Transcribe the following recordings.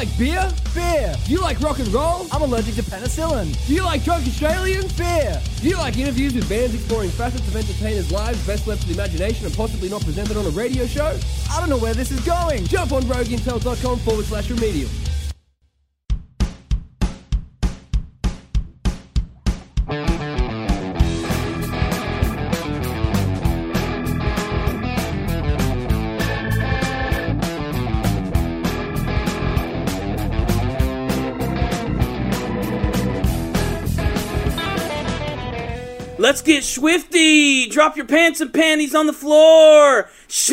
like beer? Beer. Do you like rock and roll? I'm allergic to penicillin. Do you like drunk Australians? Beer. Do you like interviews with bands exploring facets of entertainers' lives best left to the imagination and possibly not presented on a radio show? I don't know where this is going. Jump on rogueintel.com forward slash remedial. Get swifty. Drop your pants and panties on the floor.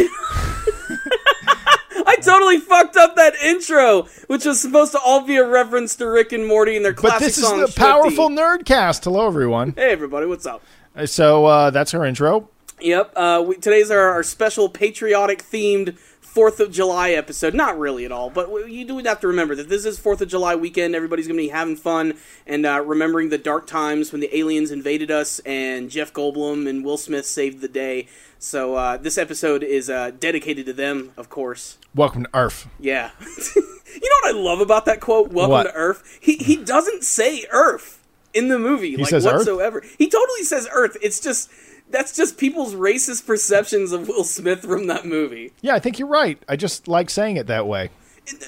I totally fucked up that intro, which was supposed to all be a reference to Rick and Morty and their classic But this is song. the Swifty. powerful Nerdcast. Hello, everyone. Hey everybody, what's up? So uh, that's our intro. Yep. Uh, we, today's our, our special patriotic themed Fourth of July episode. Not really at all, but you do have to remember that this is Fourth of July weekend. Everybody's going to be having fun and uh, remembering the dark times when the aliens invaded us and Jeff Goldblum and Will Smith saved the day. So uh, this episode is uh, dedicated to them, of course. Welcome to Earth. Yeah. you know what I love about that quote? Welcome What? to Earth. He he doesn't say Earth in the movie like says Earth? whatsoever. He totally says Earth. It's just that's just people's racist perceptions of Will Smith from that movie. Yeah, I think you're right. I just like saying it that way.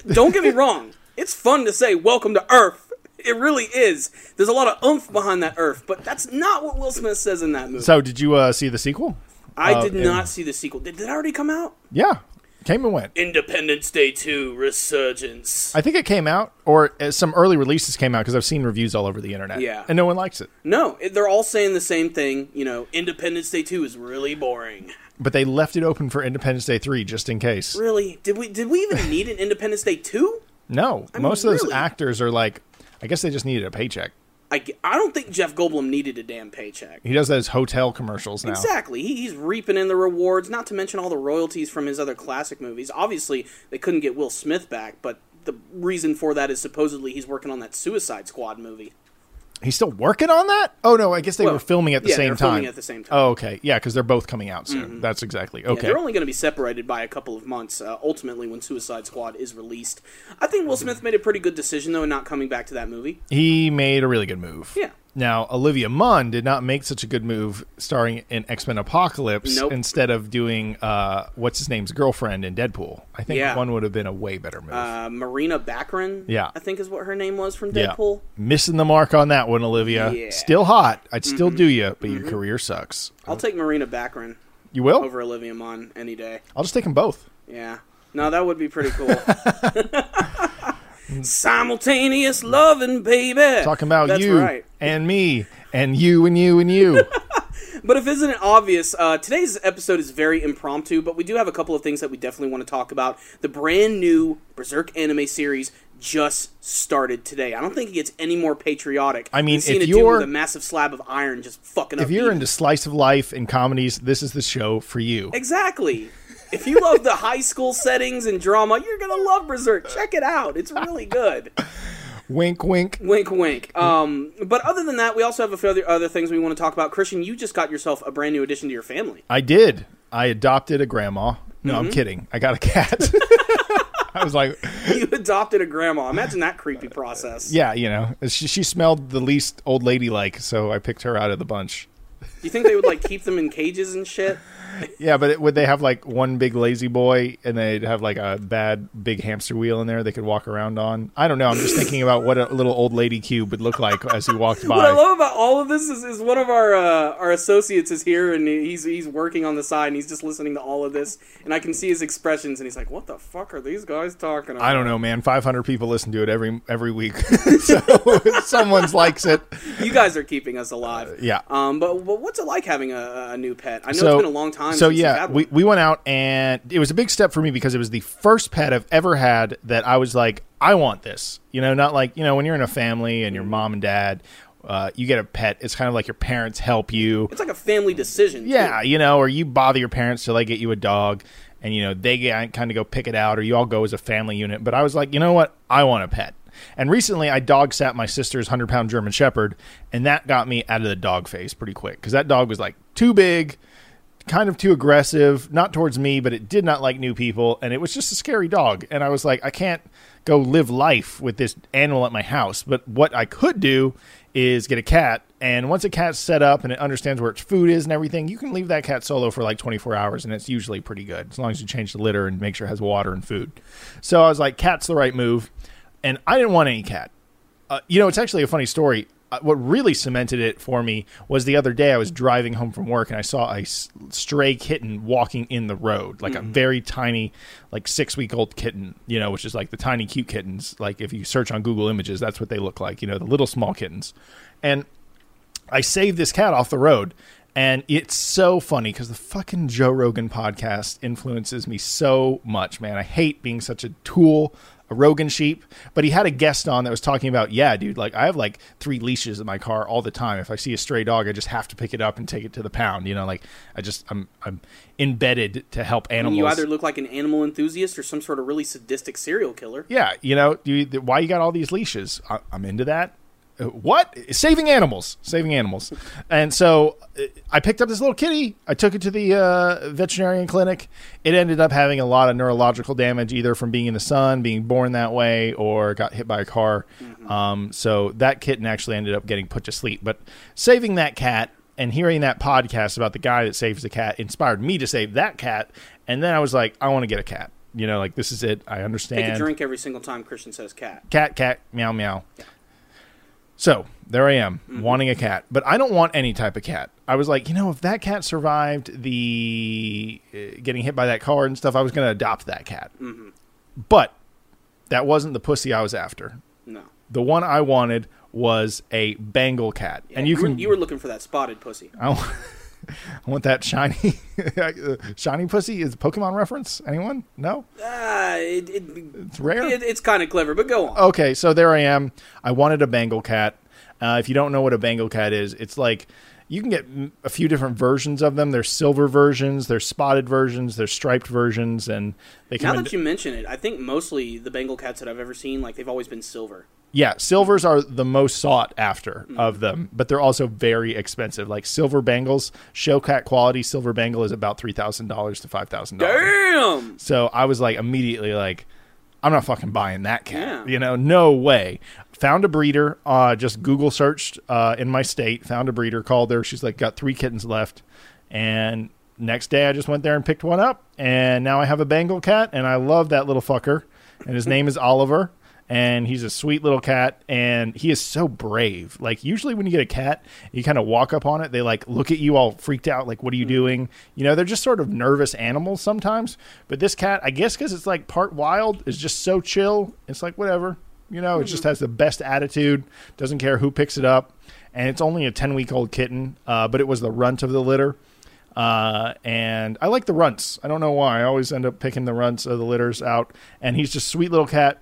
Don't get me wrong. It's fun to say welcome to Earth. It really is. There's a lot of oomph behind that Earth, but that's not what Will Smith says in that movie. So, did you uh, see the sequel? I uh, did and- not see the sequel. Did, did it already come out? Yeah, came and went. Independence Day 2 Resurgence. I think it came out, or uh, some early releases came out because I've seen reviews all over the internet. Yeah. and no one likes it. No, they're all saying the same thing. You know, Independence Day 2 is really boring. But they left it open for Independence Day three just in case. Really? Did we did we even need an Independence Day 2? No, mean, most of those really? actors are like, I guess they just needed a paycheck. I, I don't think Jeff Goldblum needed a damn paycheck. He does those hotel commercials now. Exactly. He, he's reaping in the rewards, not to mention all the royalties from his other classic movies. Obviously, they couldn't get Will Smith back, but the reason for that is supposedly he's working on that Suicide Squad movie. He's still working on that? Oh no, I guess they Well, were filming at the yeah, same time. filming at the same time. Oh, okay. Yeah, because they're both coming out soon. That's exactly Yeah, okay. they're only going to be separated by a couple of months, uh, ultimately, when Suicide Squad is released. I think Will Smith made a pretty good decision, though, in not coming back to that movie. he made a really good move. Yeah. Now, Olivia Munn did not make such a good move starring in X Men Apocalypse Nope. instead of doing uh, what's his name's girlfriend in Deadpool. I think Yeah. one would have been a way better move. Uh, Marina Baccarin, Yeah. I think is what her name was from yeah. Deadpool. Missing the mark on that one, Olivia. Yeah. Mm-hmm. Still hot. I'd still do you, but your career sucks. I'll take Marina Baccarin You will? over Olivia Munn any day. I'll just take them both. Yeah. No, that would be pretty cool. Simultaneous loving, baby. Talking about That's you right. and me and you and you and you. But if isn't it obvious, uh, today's episode is very impromptu, but we do have a couple of things that we definitely want to talk about. The brand new Berserk anime series just started today. I don't think it gets any more patriotic. I mean, seeing if you're- with a massive slab of iron just fucking up. if you're people. into slice of life and comedies, this is the show for you. Exactly. If you love the high school settings and drama, you're gonna love Berserk. Check it out; it's really good. Wink, wink. Wink, wink. Um, but other than that, we also have a few other, other things we want to talk about. Christian, you just got yourself a brand new addition to your family. I did. I adopted a grandma. No, Mm-hmm. I'm kidding. I got a cat. I was like, You adopted a grandma. Imagine that creepy process. yeah, you know, she, she smelled the least old lady like, so I picked her out of the bunch. You think they would like keep them in cages and shit? Yeah, but it, would they have like one big lazy boy and they'd have like a bad big hamster wheel in there they could walk around on? I don't know. I'm just thinking about what a little old lady cube would look like as he walked by. What I love about all of this is, is one of our uh, our associates is here and he's he's working on the side and he's just listening to all of this and I can see his expressions and he's like, "What the fuck are these guys talking about?" I don't know, man. 500 people listen to it every every week, so someone's likes it. You guys are keeping us alive. Yeah. Um, but, but what's it like having a, a new pet? I know so, it's been a long time. So since yeah, had we, we went out and it was a big step for me because it was the first pet I've ever had that I was like, I want this. You know, not like you know when you're in a family and your Mm-hmm. mom and dad, uh, you get a pet. It's kind of like your parents help you. It's like a family decision. too. Yeah, you know, or you bother your parents till they get you a dog, and you know they get, kind of go pick it out, or you all go as a family unit. But I was like, you know what? I want a pet. And recently, I dog sat my sister's hundred pound German Shepherd, and that got me out of the dog phase pretty quick because that dog was like too big, kind of too aggressive, not towards me, but it did not like new people, and it was just a scary dog. And I was like, I can't go live life with this animal at my house. But what I could do is get a cat, and once a cat's set up and it understands where its food is and everything, you can leave that cat solo for like 24 hours, and it's usually pretty good as long as you change the litter and make sure it has water and food. So I was like, cat's the right move, and I didn't want any cat. Uh, you know, it's actually a funny story. Uh, what really cemented it for me was the other day I was driving home from work and I saw a s- stray kitten walking in the road, like a very tiny, like six week old kitten, you know, which is like the tiny cute kittens. Like if you search on Google Images, that's what they look like, you know, the little small kittens. And I saved this cat off the road. And it's so funny because the fucking Joe Rogan podcast influences me so much, man. I hate being such a tool, a Rogan sheep. But he had a guest on that was talking about, yeah, dude, like I have like three leashes in my car all the time. If I see a stray dog, I just have to pick it up and take it to the pound. You know, like I just I'm I'm embedded to help And animals. you either look like an animal enthusiast or some sort of really sadistic serial killer. Yeah, you know, you, why you got all these leashes? I, I'm into that. Uh, What? Saving animals, saving animals. And so uh, I picked up this little kitty. I took it to the uh, veterinarian clinic. It ended up having a lot of neurological damage, either from being in the sun, being born that way, or got hit by a car. Um, so that kitten actually ended up getting put to sleep. But saving that cat and hearing that podcast about the guy that saves the cat inspired me to save that cat. And then I was like, I want to get a cat. You know, like this is it. I understand Take a drink every single time Christian says cat. cat, cat, meow, meow. So there I am, wanting a cat, but I don't want any type of cat. I was like, you know, if that cat survived the uh, getting hit by that car and stuff, I was going to adopt that cat. But that wasn't the pussy I was after. No. The one I wanted was a Bengal cat, and you were, can you were looking for that spotted pussy. I I want that shiny, shiny pussy. Is Pokemon reference? Anyone? No, Ah, it, it, it's rare. it, it's kind of clever, but go on. okay, so there I am. I wanted a Bengal cat. Uh, if you don't know what a Bengal cat is, it's like you can get a few different versions of them. There's silver versions, there's spotted versions, there's striped versions, and they now come in. that you mention it, I think mostly the Bengal cats that I've ever seen, like they've always been silver. Yeah, silvers are the most sought after of them, but they're also very expensive. Like silver Bengals, show cat quality silver Bengal is about three thousand dollars to five thousand dollars. Damn. So I was like immediately like, I'm not fucking buying that cat. Yeah. You know, no way. Found a breeder. Uh, just Google searched uh, in my state. Found a breeder. Called her. She's like, got three kittens left. And next day, I just went there and picked one up. And now I have a Bengal cat, and I love that little fucker. And his name is Oliver. And he's a sweet little cat, and he is so brave. Like usually, when you get a cat, you kind of walk up on it. They like look at you all freaked out, like, "What are you doing?" You know, they're just sort of nervous animals sometimes. But this cat, I guess, because it's like part wild, is just so chill. It's like whatever. You know, it just has the best attitude. Doesn't care who picks it up, and it's only a ten week old kitten. Uh, but it was the runt of the litter. Uh, and I like the runts. I don't know why. I always end up picking the runts of the litters out. And he's just sweet little cat.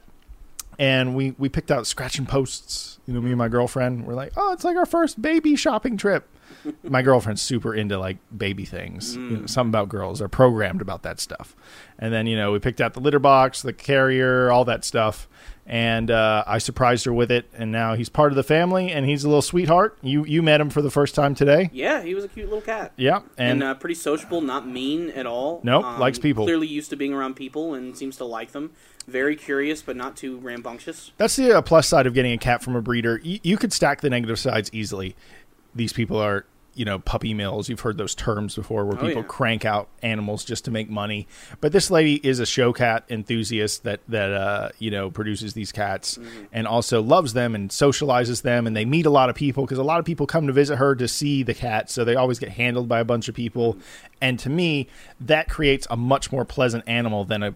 And we, we picked out scratching posts. You know, me and my girlfriend were like, oh, it's like our first baby shopping trip. my girlfriend's super into like baby things. You know, something about girls. They're programmed about that stuff. And then, you know, we picked out the litter box, the carrier, all that stuff. And uh, I surprised her with it. And now he's part of the family and he's a little sweetheart. You you met him for the first time today. Yeah, he was a cute little cat. Yeah. And, And, uh, pretty sociable, not mean at all. Um, likes people. Clearly used to being around people and seems to like them. Very curious, but not too rambunctious. That's the uh, plus side of getting a cat from a breeder. Y- you could stack the negative sides easily. These people are, you know, puppy mills. You've heard those terms before where Oh, people yeah. crank out animals just to make money. But this lady is a show cat enthusiast that that uh, you know produces these cats Mm-hmm. and also loves them and socializes them. And they meet a lot of people because a lot of people come to visit her to see the cat. So they always get handled by a bunch of people. Mm-hmm. And to me, that creates a much more pleasant animal than a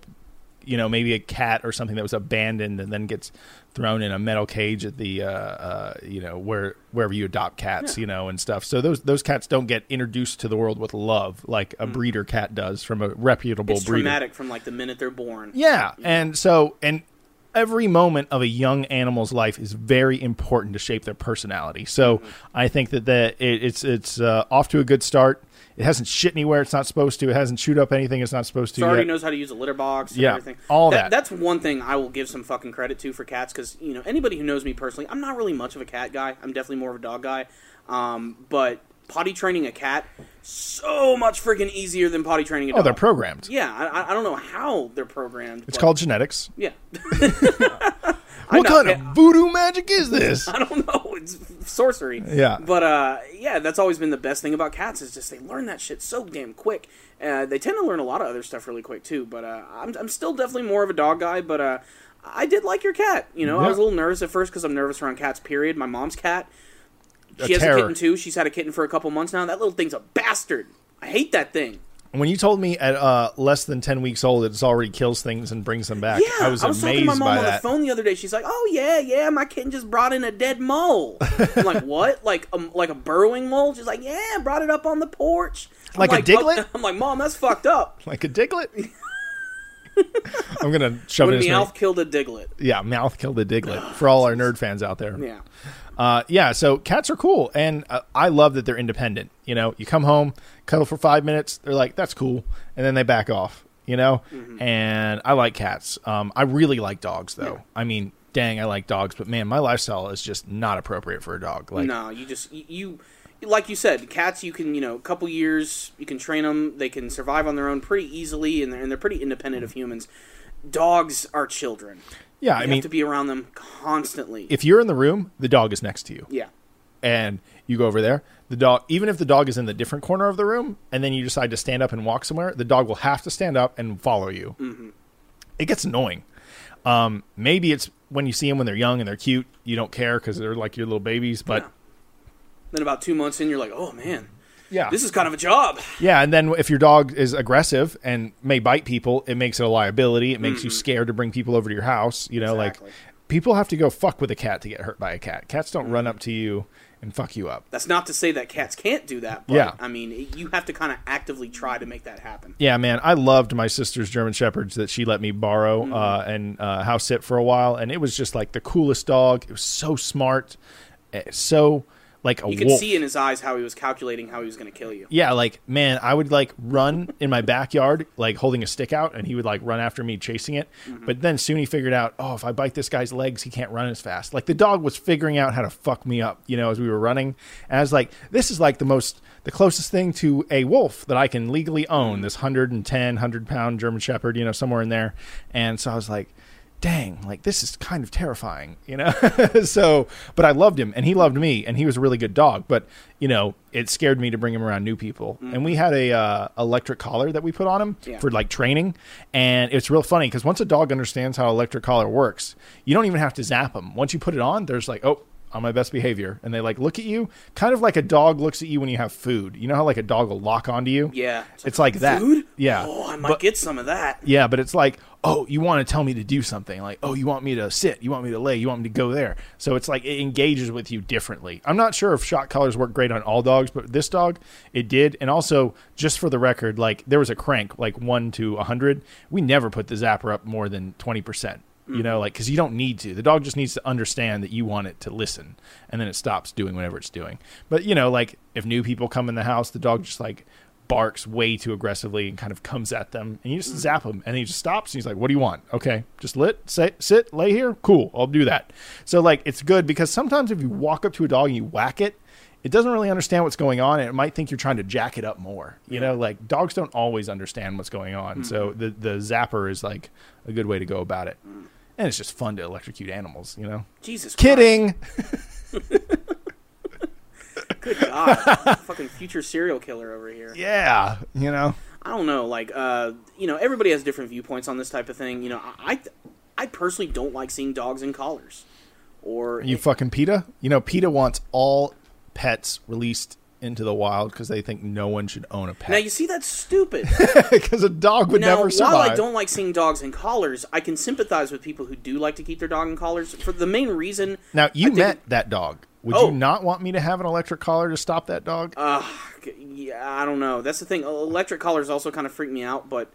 you know, maybe a cat or something that was abandoned and then gets thrown in a metal cage at the, uh, uh, you know, where wherever you adopt cats, you know, and stuff. So those those cats don't get introduced to the world with love like a breeder cat does from a reputable Mm. It's breeder. traumatic from like the minute they're born. Yeah, and so and every moment of a young animal's life is very important to shape their personality. So Mm-hmm. I think that the, it, it's it's uh, off to a good start. It hasn't shit anywhere it's not supposed to. It hasn't chewed up anything it's not supposed to So already yet. knows how to use a litter box and Yeah, everything. all that. That's one thing I will give some fucking credit to for cats because you know anybody who knows me personally, I'm not really much of a cat guy. I'm definitely more of a dog guy. Um, but potty training a cat so much freaking easier than potty training a dog. Oh, they're programmed. Yeah, I, I don't know how they're programmed. It's but- called genetics. yeah. What kind of voodoo magic is this? I don't know. It's sorcery. Yeah. But uh, yeah, that's always been the best thing about cats is just they learn that shit so damn quick. Uh, they tend to learn a lot of other stuff really quick too. But uh, I'm I'm still definitely more of a dog guy. But uh, I did like your cat. You know, I was a little nervous at first because I'm nervous around cats. Period. My mom's cat. She has terror. a kitten too. She's had a kitten for a couple months now. That little thing's a bastard. I hate that thing. When you told me at uh, less than 10 weeks old, it already kills things and brings them back, Yeah, I was, talking to amazed my mom on that. the phone the other day. She's like, "Oh yeah, yeah, my kitten just brought in a dead mole." I'm like, "What? Like a like a burrowing mole?" She's like, "Yeah, brought it up on the porch." I'm Like a Diglett? I'm like, "Mom, that's fucked up." Like a Diglett? I'm going to shove When it in his Meowth mouth. killed a Diglett. Yeah, Meowth killed a Diglett for all our nerd fans out there. Yeah, Uh, yeah, so cats are cool, and uh, I love that they're independent. You know, you come home, cuddle for five minutes, they're like, "That's cool," and then they back off. You know, Mm-hmm. and I like cats. Um, I really like dogs, though. I mean, dang, I like dogs, but man, my lifestyle is just not appropriate for a dog. Like, no, you just you, you like you said, cats. You can you know, a couple years, you can train them. They can survive on their own pretty easily, and they're, and they're pretty independent of humans. Dogs are children. Yeah, You I mean, to be around them constantly. if you're in the room, the dog is next to you. yeah, and you go over there, the dog, even if the dog is in the different corner of the room, and then you decide to stand up and walk somewhere, the dog will have to stand up and follow you. Mm-hmm. It gets annoying. Um, maybe it's when you see them when they're young and they're cute, you don't care because they're like your little babies. But Yeah. Then about two months in, you're like, oh man, yeah, this is kind of a job. yeah. And then if your dog is aggressive and may bite people, it makes it a liability. It makes you scared to bring people over to your house. You know, Mm-hmm. Exactly. like people have to go fuck with a cat to get hurt by a cat. Cats don't run up to you and fuck you up. That's not to say that cats can't do that. But, Yeah. I mean, you have to kind of actively try to make that happen. Yeah, man, I loved my sister's German Shepherds that she let me borrow Mm-hmm. uh, and uh, house sit for a while, and it was just like the coolest dog. It was so smart, eh, so like a You could wolf. see in his eyes how he was calculating how he was going to kill you. yeah, like man, I would like run in my backyard, like holding a stick out, and he would like run after me, chasing it. Mm-hmm. But then soon he figured out, oh, if I bite this guy's legs, he can't run as fast. Like the dog was figuring out how to fuck me up, you know, as we were running. And I was like, this is like the most, the closest thing to a wolf that I can legally own. This 110, 100 pound German Shepherd, you know, somewhere in there. And so I was like. Dang, like this is kind of terrifying, you know. so, but I loved him, and he loved me, and he was a really good dog. But you know, it scared me to bring him around new people. And we had a uh, electric collar that we put on him Yeah. for like training, and it's real funny because once a dog understands how electric collar works, you don't even have to zap him. Once you put it on, there's like, oh, on my best behavior and they like look at you kind of like a dog looks at you when you have food. You know how like a dog will lock onto you? Yeah. It's like, it's like that. food? yeah. Oh i might but, get some of that. Yeah but it's like oh you want to tell me to do something. Like oh you want me to sit? You want me to lay? You want me to go there? So it's like it engages with you differently. I'm not sure if shot colors work great on all dogs but this dog it did. And also just for the record like there was a crank like 1 to 100 we never put the zapper up more than 20% Mm-hmm. You know, mm-hmm. like because you don't need to. The dog just needs to understand that you want it to listen, and then it stops doing whatever it's doing. But you know, like if new people come in the house, the dog just like barks way too aggressively and kind of comes at them, and you just mm. zap him, and he just stops. And he's like, "What do you want? Okay, just lit, sit, sit, lay here. Cool, I'll do that." So like it's good because sometimes if you walk up to a dog and you whack it, it doesn't really understand what's going on and it might think you're trying to jack it up more you yeah. know like dogs don't always understand what's going on mm-hmm. so the the zapper is like a good way to go about it mm. And it's just fun to electrocute animals, you know. Jesus. Kidding. Good God. Fucking future serial killer over here. Yeah, you know. I don't know. Like, uh, you know, everybody has different viewpoints on this type of thing. You know, I, I, I personally don't like seeing dogs in collars. Or You fucking PETA? You know, PETA wants all pets released into the wild because they think no one should own a pet. now you see that's stupid. because a dog would now, never survive. while I don't like seeing dogs in collars, I can sympathize with people who do like to keep their dog in collars for the main reason. now you I think- met that dog. Would Oh. you not want me to have an electric collar to stop that dog? Uh, yeah, I don't know. That's the thing. Electric collars also kind of freak me out, but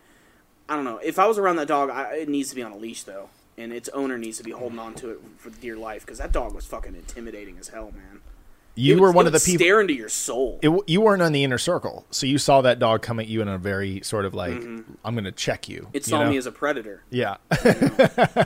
I don't know. If I was around that dog, I, it needs to be on a leash though, and its owner needs to be holding on to it for dear life because that dog was fucking intimidating as hell, man. You It were one it of the people. Stare into your soul. It, you weren't on the inner circle, so you saw that dog come at you in a very sort of like, I'm going to check you. Mm-hmm. it you saw know? me as a predator. yeah.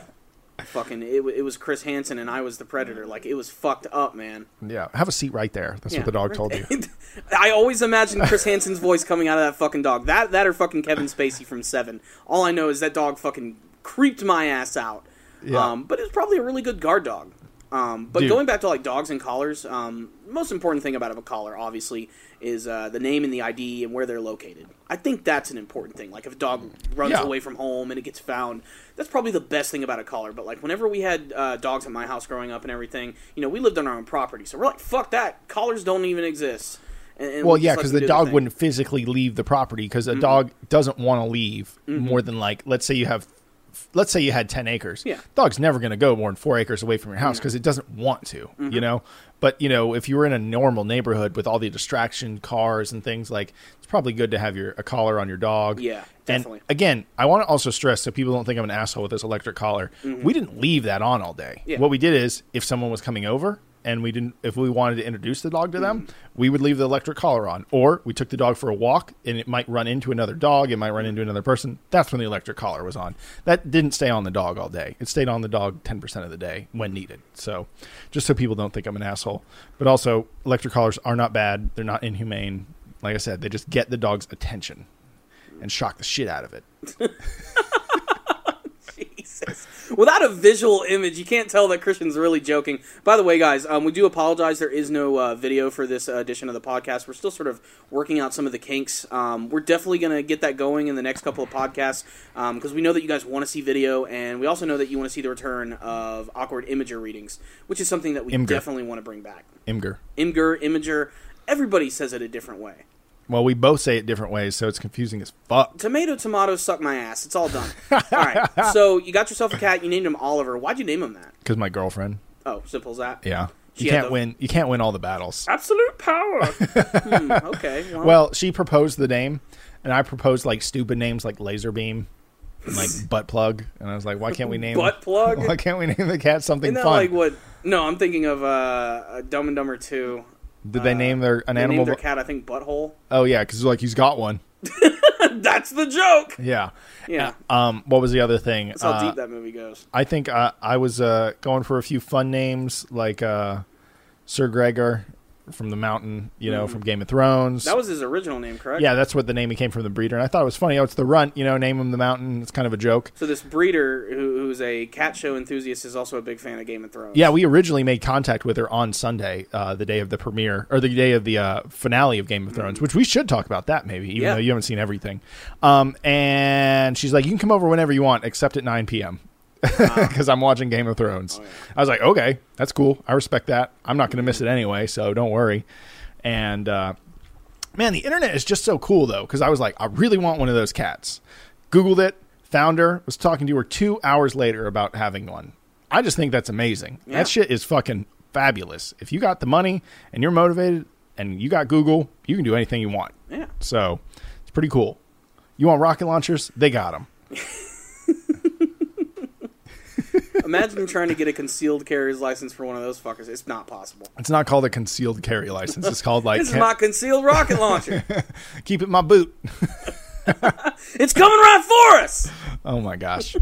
fucking it, it was Chris Hansen and I was the Predator. Like it was fucked up, man. Yeah, have a seat right there. That's Yeah. what the dog told you. I always imagine Chris Hansen's voice coming out of that fucking dog. That that or fucking Kevin Spacey from Seven. All I know is that dog fucking creeped my ass out. Yeah. Um, but it's probably a really good guard dog. Um, but Dude. going back to like dogs and collars, um, most important thing about a collar, obviously, is uh, the name and the ID and where they're located. I think that's an important thing. Like if a dog runs Yeah. away from home and it gets found, that's probably the best thing about a collar. But like whenever we had uh, dogs at my house growing up and everything, you know, we lived on our own property, so we're like, fuck that. Collars don't even exist. And, and Well, we yeah, because the dog thing. wouldn't physically leave the property because a dog doesn't want to leave more than like, let's say you have, let's say you had ten acres. Yeah. dog's never going to go more than four acres away from your house because it doesn't want to. Mm-hmm. You know, but you know, if you were in a normal neighborhood with all the distraction, cars and things like, it's probably good to have your a collar on your dog. Yeah, And definitely. again, I want to also stress so people don't think I'm an asshole with this electric collar. We didn't leave that on all day. Mm-hmm. Yeah. What we did is, if someone was coming over and we didn't, if we wanted to introduce the dog to them, we would leave the electric collar on, or we took the dog for a walk and it might run into another dog, it might run into another person. That's when the electric collar was on. That didn't stay on the dog all day. It stayed on the dog ten percent of the day when needed. So, just so people don't think I'm an asshole, but also electric collars are not bad. They're not inhumane. Like I said, they just get the dog's attention and shock the shit out of it. Jesus. Without a visual image, you can't tell that Christian's really joking. By the way, guys, um, we do apologize. There is no uh, video for this uh, edition of the podcast. We're still sort of working out some of the kinks. Um, we're definitely going to get that going in the next couple of podcasts because we know that you guys want to see video, and we also know that you want to see the return of awkward imager readings, which is something that we definitely want to bring back. Imgur. Imgur, imager, everybody says it a different way. Well, we both say it different ways, so it's confusing as fuck. Tomato, tomato, suck my ass. It's all done. all right. So you got yourself a cat. You named him Oliver. Why'd you name him that? Because my girlfriend. Oh, simple as that. Yeah. She You can't the- win. You can't win all the battles. Absolute power. Hmm, okay. Well, Well, she proposed the name, and I proposed like stupid names like laser beam, and like butt plug, and I was like, why can't we name butt plug. Why can't we name the cat something Isn't that fun? like what? No, I'm thinking of uh, Dumb and Dumber Two. Did they name their an They animal? named their cat, I think, Butthole. oh yeah, because like he's got one. That's the joke. Yeah. Yeah. Um. What was the other thing? That's how Uh, deep that movie goes. I think uh, I was uh, going for a few fun names like uh, Sir Gregor from the Mountain, you know, from Game of Thrones. That was his original name, correct? yeah, that's what the name he came from the breeder, and I thought it was funny. Oh, it's the runt, you know, name him the Mountain. It's kind of a joke. So this breeder, who, who's a cat show enthusiast, is also a big fan of Game of Thrones. Yeah, we originally made contact with her on Sunday, uh, the day of the premiere or the day of the uh, finale of Game of Thrones, which we should talk about that maybe, even. Yeah. though you haven't seen everything. Um, and she's like, "You can come over whenever you want, except at 9 p.m." Because I'm watching Game of Thrones. Oh, yeah. I was like, "Okay, that's cool. I respect that. I'm not going to miss it anyway, so don't worry." And uh, man, the internet is just so cool though, because I was like, I really want one of those cats. Googled it, found her, was talking to her two hours later about having one. I just think that's amazing. Yeah. That shit is fucking fabulous. If you got the money and you're motivated and you got Google, you can do anything you want. Yeah. So it's pretty cool. You want rocket launchers? They got them. Imagine trying to get a concealed carrier's license for one of those fuckers. It's not possible. It's not called a concealed carry license. It's called like This is my concealed rocket launcher. keep it in my boot. it's coming right for us. Oh my gosh.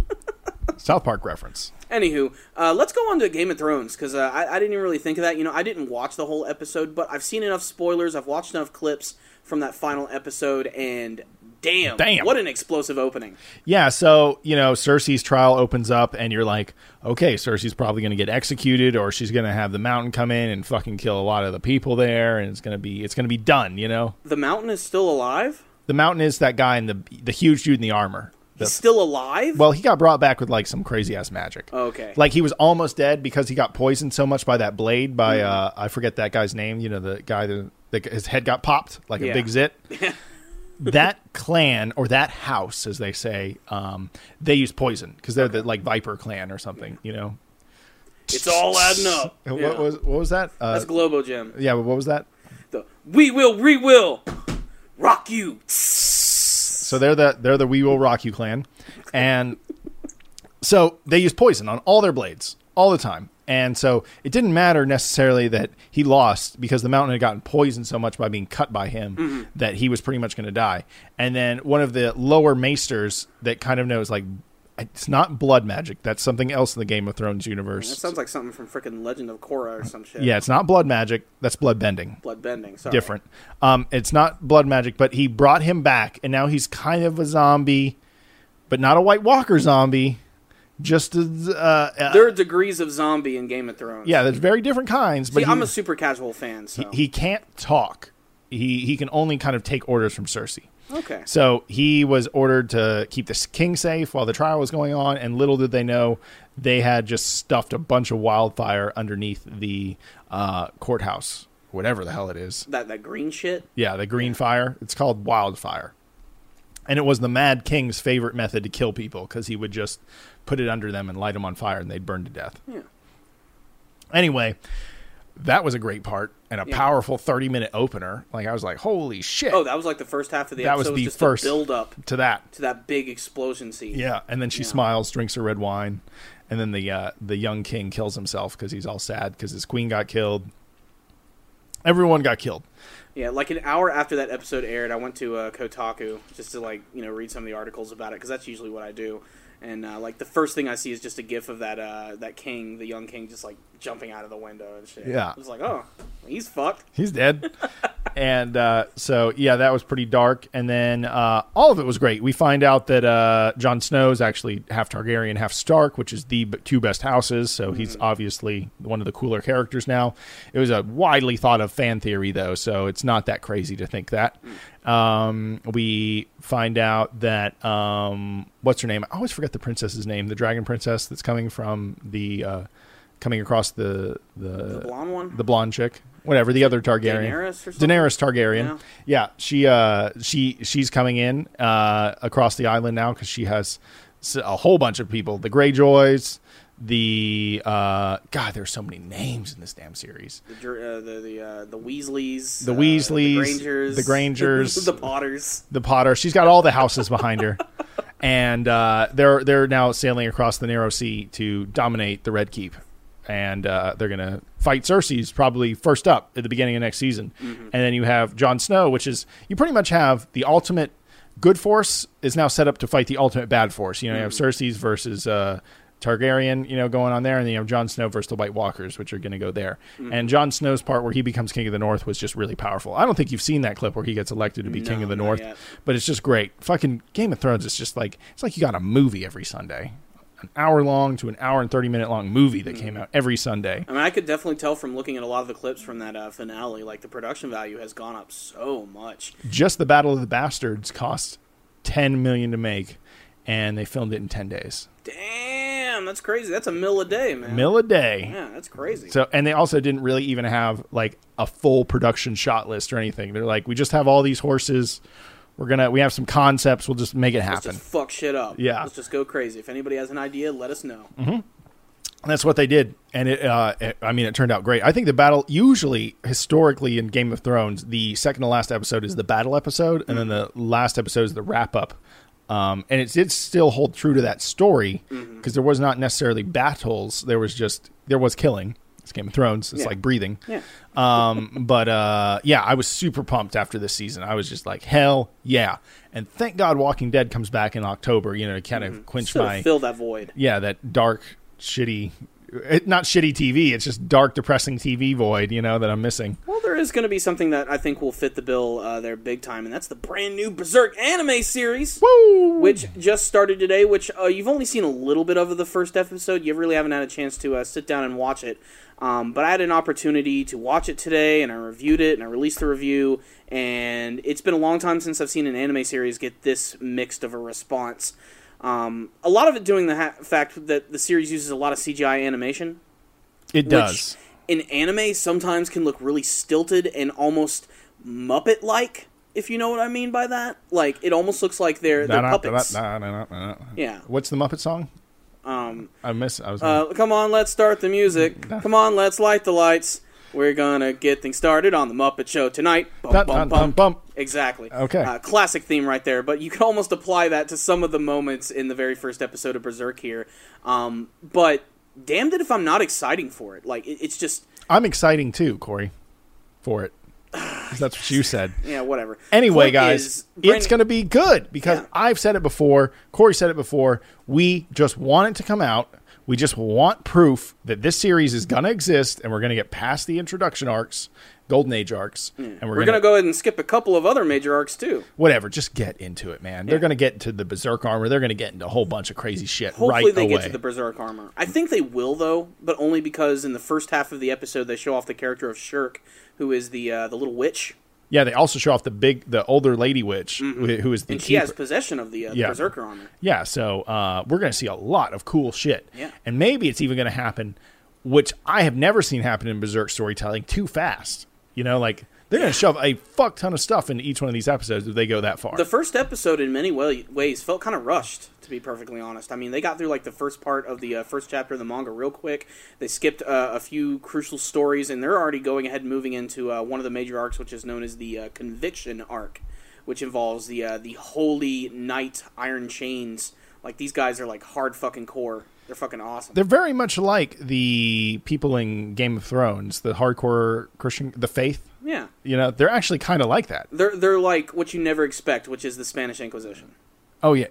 South Park reference. Anywho, uh, let's go on to Game of Thrones because uh, I, I didn't even really think of that. You know, I didn't watch the whole episode, but I've seen enough spoilers. I've watched enough clips from that final episode, and damn, Damn. what an explosive opening! Yeah, so you know, Cersei's trial opens up, and you're like, okay, Cersei's probably going to get executed, or she's going to have the Mountain come in and fucking kill a lot of the people there, and it's going to be it's going to be done. You know, The Mountain is still alive. the Mountain is that guy in the the huge dude in the armor. The- He's still alive. well, he got brought back with like some crazy ass magic. okay, Like he was almost dead because he got poisoned so much by that blade by uh I forget that guy's name. You know, the guy that, that his head got popped like a big zit. that clan or that house, as they say, um, they use poison because they're the like Viper clan or something. You know, it's all adding up. And Yeah. what was what was that? Uh, That's Globo Gym. yeah, but what was that? The we will, we will rock you. So they're the they're the We Will Rock You clan, and so they use poison on all their blades all the time. And so it didn't matter necessarily that he lost because the mountain had gotten poisoned so much by being cut by him that he was pretty much going to die. And then one of the lower maesters that kind of knows like It's not blood magic. That's something else in the Game of Thrones universe. That sounds like something from freaking Legend of Korra or some shit. yeah, it's not blood magic. That's blood bending. blood bending. Sorry. Different. Um, it's not blood magic, but he brought him back, and now he's kind of a zombie, but not a White Walker zombie. Just as, uh, uh, There are degrees of zombie in Game of Thrones. yeah, there's very different kinds. But See, he, I'm a super casual fan, so he can't talk. He he can only kind of take orders from Cersei. okay. So he was ordered to keep the king safe while the trial was going on, and little did they know they had just stuffed a bunch of wildfire underneath the uh, courthouse, whatever the hell it is. That that green shit. Yeah, the green fire. It's called wildfire. And it was the Mad King's favorite method to kill people because he would just put it under them and light them on fire and they'd burn to death. Yeah. Anyway, that was a great part and a Yeah. powerful 30 minute opener. Like, I was like, holy shit. Oh, that was like the first half of the That was the just first- build up to that. to that big explosion scene. Yeah, and then she Yeah. smiles, drinks her red wine, and then the uh, the young king kills himself because he's all sad because his queen got killed. Everyone got killed. Yeah, like an hour after that episode aired, I went to uh, Kotaku just to like you know read some of the articles about it because that's usually what I do. And uh, like the first thing I see is just a gif of that uh, that king, the young king, just like jumping out of the window and shit. Yeah. I was like, oh, he's fucked. He's dead. and uh, so yeah, that was pretty dark. And then uh, all of it was great. We find out that uh, Jon Snow is actually half Targaryen, half Stark, which is the b- two best houses. So he's obviously one of the cooler characters now. It was a widely thought of fan theory though, so it's not that crazy to think that. Um, we find out that um, what's her name? I always forget the princess's name. The dragon princess that's coming from the uh, coming across the the The blonde one. the blonde chick, whatever the other Targaryen, Daenerys or? Daenerys Targaryen. Yeah. Yeah, she uh she she's coming in uh across the island now because she has a whole bunch of people. The Greyjoys, the uh God, there's so many names in this damn series. the uh, the the, uh, the Weasleys, The uh, Weasleys, the Grangers, the Grangers. the Potters. The Potter. She's got all the houses behind her. And uh, they're they're now sailing across the narrow sea to dominate the Red Keep, and uh, they're gonna fight Cersei's probably first up at the beginning of next season, and then you have Jon Snow, which is you pretty much have the ultimate good force is now set up to fight the ultimate bad force. You know, you have Cersei's versus uh, Targaryen, you know, going on there, and then you have Jon Snow versus the White Walkers, which are going to go there. And Jon Snow's part where he becomes King of the North was just really powerful. I don't think you've seen that clip where he gets elected to be King of the North, yet. but it's just great. Fucking Game of Thrones is just like it's like you got a movie every Sunday, an hour long to an hour and thirty minute long movie that came out every Sunday. I mean, I could definitely tell from looking at a lot of the clips from that uh, finale, like the production value has gone up so much. Just the Battle of the Bastards cost ten million to make, and they filmed it in ten days. Damn, that's crazy. That's a mill a day, man. Mill a day. Yeah, that's crazy. So, and they also didn't really even have like a full production shot list or anything. They're like, we just have all these horses. We're gonna, we have some concepts. We'll just make it Let's happen. just fuck shit up. Yeah. Let's just go crazy. If anybody has an idea, let us know. And that's what they did, and it, uh, it. I mean, it turned out great. I think the battle, usually historically in Game of Thrones, the second to last episode is the battle episode, and then the last episode is the wrap up. Um, and it did still hold true to that story because there was not necessarily battles. There was just there was killing. It's Game of Thrones. It's Yeah. like breathing. Yeah. Um, but uh, yeah, I was super pumped after this season. I was just like, hell yeah! And thank God, Walking Dead comes back in October. You know, to kind of quench my fill that void. yeah, that dark, shitty, it, not shitty TV. It's just dark, depressing TV void. You know that I'm missing. Well, there is going to be something that I think will fit the bill uh, there big time, and that's the brand new Berserk anime series. Woo! which just started today. Which uh, you've only seen a little bit of the first episode. You really haven't had a chance to uh, sit down and watch it. Um, but I had an opportunity to watch it today, and I reviewed it, and I released the review. And it's been a long time since I've seen an anime series get this mixed of a response. Um, a lot of it doing the ha- fact that the series uses a lot of CGI animation, It does. which in anime sometimes can look really stilted and almost Muppet like. If you know what I mean by that, like it almost looks like they're they're puppets. Yeah. What's the Muppet song? Um, I miss. I was. uh, come on, let's start the music. Come on, let's light the lights. We're gonna get things started on the Muppet Show tonight. Bum, Dun, bum, dun, bum. bump. Exactly. Okay. Uh, classic theme right there. But you can almost apply that to some of the moments in the very first episode of Berserk here. Um, but damned it if I'm not exciting for it. Like it, it's just I'm exciting too, Corey, for it. That's what you said. Yeah, whatever. Anyway, Point guys, is, it's going to be good because Yeah. I've said it before. Corey said it before. We just want it to come out. We just want proof that this series is going to exist, and we're going to get past the introduction arcs, Golden Age arcs, and we're, We're going gonna go ahead and skip a couple of other major arcs too. whatever. Just get into it, man. They're going to get into the Berserk armor. They're going to get into a whole bunch of crazy shit Hopefully right they away. get to the Berserk armor. I think they will though, but only because in the first half of the episode they show off the character of Schierke, who is the uh, the little witch, yeah, they also show off the big, the older lady witch who- who is the Mm-hmm. and she has possession of the, uh, Yeah. Berserker armor. Yeah, so uh, we're going to see a lot of cool shit. Yeah. And maybe it's even going to happen, which I have never seen happen in Berserk storytelling, too fast. You know, like they're going to shove a fuck ton of stuff into each one of these episodes if they go that far. The first episode, in many way, ways, felt kind of rushed. To be perfectly honest, I mean, they got through like the first part of the uh, first chapter of the manga real quick. They skipped uh, a few crucial stories, and they're already going ahead and moving into uh, one of the major arcs, which is known as the uh, Conviction arc, which involves the uh, the Holy Knight Iron Chains. Like these guys are like hard fucking core. They're fucking awesome. they're very much like the people in Game of Thrones, the hardcore Christian, the faith. Yeah, You know, they're actually kind of like that. they're they're like what you never expect, which is the Spanish Inquisition, Oh yeah.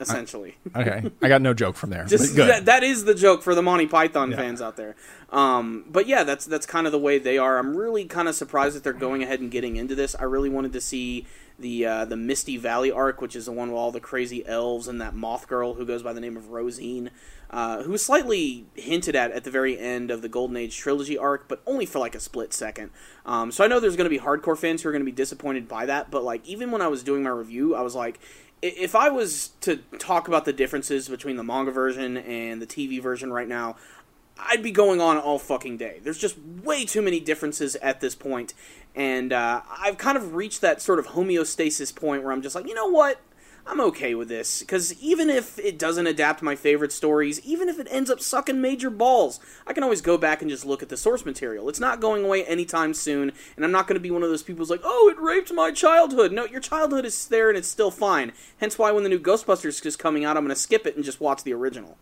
essentially. Okay, I got no joke from there. Just good. that, that is the joke for the Monty Python fans out there. Um, but yeah, that's that's kind of the way they are. I'm really kind of surprised that they're going ahead and getting into this. I really wanted to see the uh, the Misty Valley arc, which is the one with all the crazy elves and that moth girl who goes by the name of Rosine, uh, who was slightly hinted at at the very end of the Golden Age trilogy arc, but only for like a split second. Um, so I know there's going to be hardcore fans who are going to be disappointed by that. But like even when I was doing my review, I was like, if I was to talk about the differences between the manga version and the TV version right now, I'd be going on all fucking day. There's just way too many differences at this point, and uh, I've kind of reached that sort of homeostasis point where I'm just like, you know what? I'm okay with this because even if it doesn't adapt my favorite stories, even if it ends up sucking major balls, I can always go back and just look at the source material. It's not going away anytime soon, and I'm not going to be one of those people who's like, "Oh, it raped my childhood." No, your childhood is there and it's still fine. Hence why when the new Ghostbusters is coming out, I'm going to skip it and just watch the original.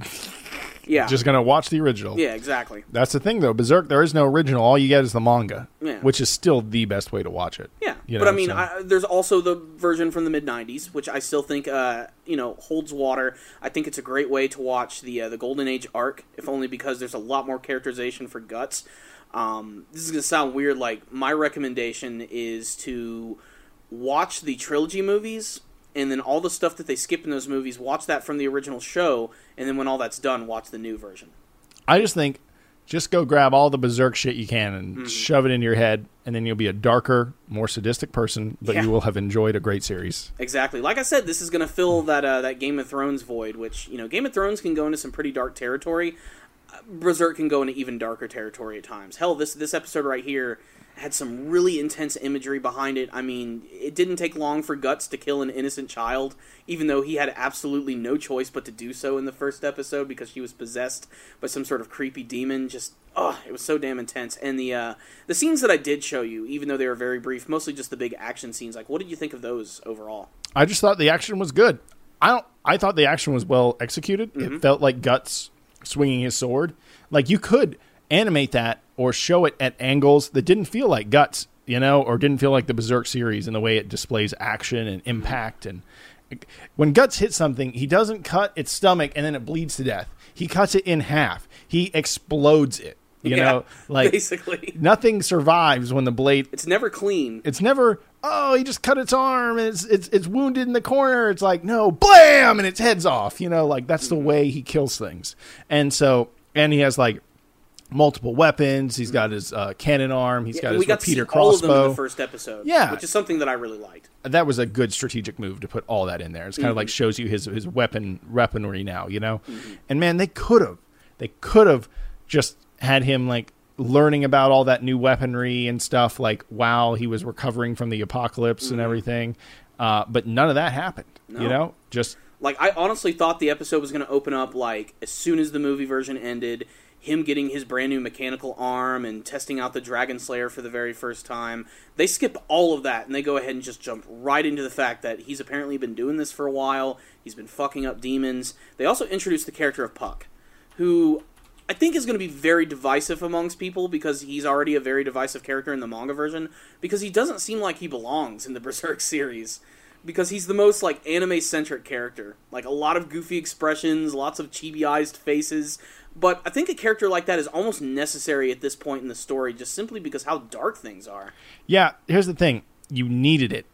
Yeah, Just gonna watch the original. yeah, exactly. That's the thing, though. Berserk, there is no original. All you get is the manga, Yeah. which is still the best way to watch it. Yeah, You but I mean, so- I, there's also the version from the mid '90s, which I still think, uh, you know, holds water. I think it's a great way to watch the uh, the Golden Age arc, if only because there's a lot more characterization for guts. Um, this is gonna sound weird. Like my recommendation is to watch the trilogy movies, and then all the stuff that they skip in those movies, watch that from the original show, and then when all that's done, watch the new version. I just think just go grab all the berserk shit you can and Mm-hmm. shove it in your head, and then you'll be a darker, more sadistic person, but Yeah. you will have enjoyed a great series. Exactly. Like I said, this is going to fill that uh, that Game of Thrones void, which you know, Game of Thrones can go into some pretty dark territory. Berserk can go into even darker territory at times. Hell, this this episode right here had some really intense imagery behind it. I mean, it didn't take long for Guts to kill an innocent child, even though he had absolutely no choice but to do so in the first episode because she was possessed by some sort of creepy demon. Just oh, it was so damn intense. And the uh, the scenes that I did show you, even though they were very brief, mostly just the big action scenes. Like, what did you think of those overall? I just thought the action was good. I don't. I thought the action was well executed. Mm-hmm. It felt like guts swinging his sword. Like you could animate that or show it at angles that didn't feel like guts, you know, or didn't feel like the Berserk series in the way it displays action and impact. And when guts hits something, he doesn't cut its stomach and then it bleeds to death. He cuts it in half. He explodes it. You Yeah, know, like basically, nothing survives when the blade it's never clean. it's never oh he just cut its arm and it's it's it's wounded in the corner. It's like no blam and its head's off. You know, like that's the way he kills things. And so and he has like multiple weapons. He's got his uh, cannon arm. He's got we his got to see repeater all of them in crossbow. the first episode. Yeah. which is something that I really liked. that was a good strategic move to put all that in there. It's kind of Mm-hmm. like shows you his his weapon weaponry now, you know. And man, they could have they could have just had him like learning about all that new weaponry and stuff like while he was recovering from the apocalypse and everything. Uh, but none of that happened. You Mm-hmm. Know, just Like I honestly thought the episode was going to open up like as soon as the movie version ended, him getting his brand new mechanical arm and testing out the Dragon Slayer for the very first time. They skip all of that and they go ahead and just jump right into the fact that he's apparently been doing this for a while. He's been fucking up demons. They also introduce the character of Puck, who I think is going to be very divisive amongst people because he's already a very divisive character in the manga version because he doesn't seem like he belongs in the Berserk series because he's the most like anime centric character. Like a lot of goofy expressions, lots of chibi-eyed faces, but I think a character like that is almost necessary at this point in the story just simply because how dark things are. Yeah, here's the thing. You needed it.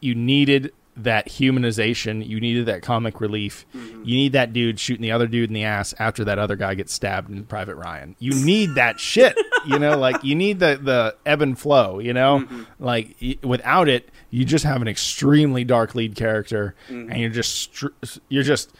You needed that humanization. You needed that comic relief. Mm-hmm. You need that dude shooting the other dude in the ass after that other guy gets stabbed in Private Ryan. You need that shit. You know, like you need the the ebb and flow. You know, Mm-hmm. like y- without it, you just have an extremely dark lead character, Mm-hmm. and you're just str- you're just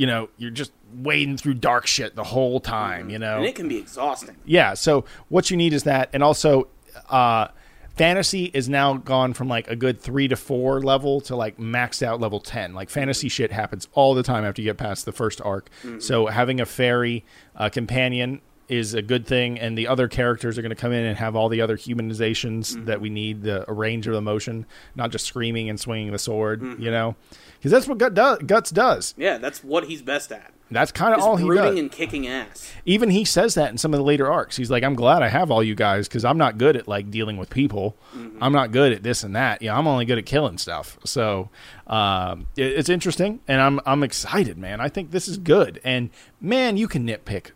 you know you're just wading through dark shit the whole time. You know, Mm-hmm. And it can be exhausting. yeah. So what you need is that, and also, uh, fantasy is now gone from like a good three to four level to like maxed out level ten. Like fantasy shit happens all the time after you get past the first arc. So having a fairy uh, companion is a good thing, and the other characters are going to come in and have all the other humanizations mm-hmm. that we need, the a range of emotion, not just screaming and swinging the sword. Mm-hmm. You know, because that's what Gut do- Guts does. Yeah, that's what he's best at. That's kind of all he does. and kicking ass. even he says that in some of the later arcs. He's like, "I'm glad I have all you guys because I'm not good at like dealing with people. Mm-hmm. I'm not good at this and that. Yeah, I'm only good at killing stuff. So um, it, it's interesting, and I'm I'm excited, man. I think this is good, and man, you can nitpick.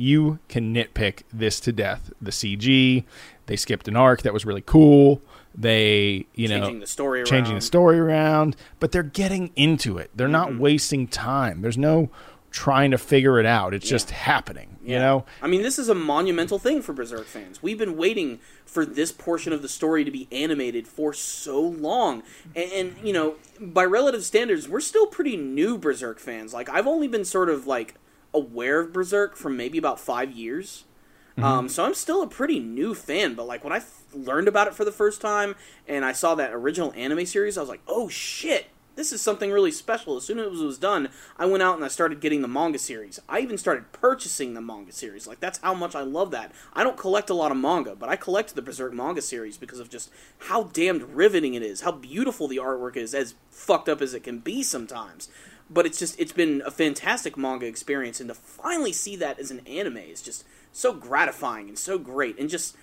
You can nitpick this to death. The CG, they skipped an arc that was really cool. They, you know, Changing the story changing around. the story around, but they're getting into it. They're not Mm-hmm. wasting time. There's no trying to figure it out. It's just happening. You know, I mean, this is a monumental thing for Berserk fans. We've been waiting for this portion of the story to be animated for so long. And, and, you know, by relative standards, we're still pretty new Berserk fans. Like, I've only been sort of, like, aware of Berserk for maybe about five years. Um, so I'm still a pretty new fan, but like when I f- learned about it for the first time and I saw that original anime series, I was like, "Oh shit, this is something really special." As soon as it was done, I went out and I started getting the manga series. I even started purchasing the manga series. Like that's how much I love that. I don't collect a lot of manga, but I collect the Berserk manga series because of just how damned riveting it is, how beautiful the artwork is, as fucked up as it can be sometimes. But it's just it's been a fantastic manga experience, and to finally see that as an anime is just so gratifying and so great, and just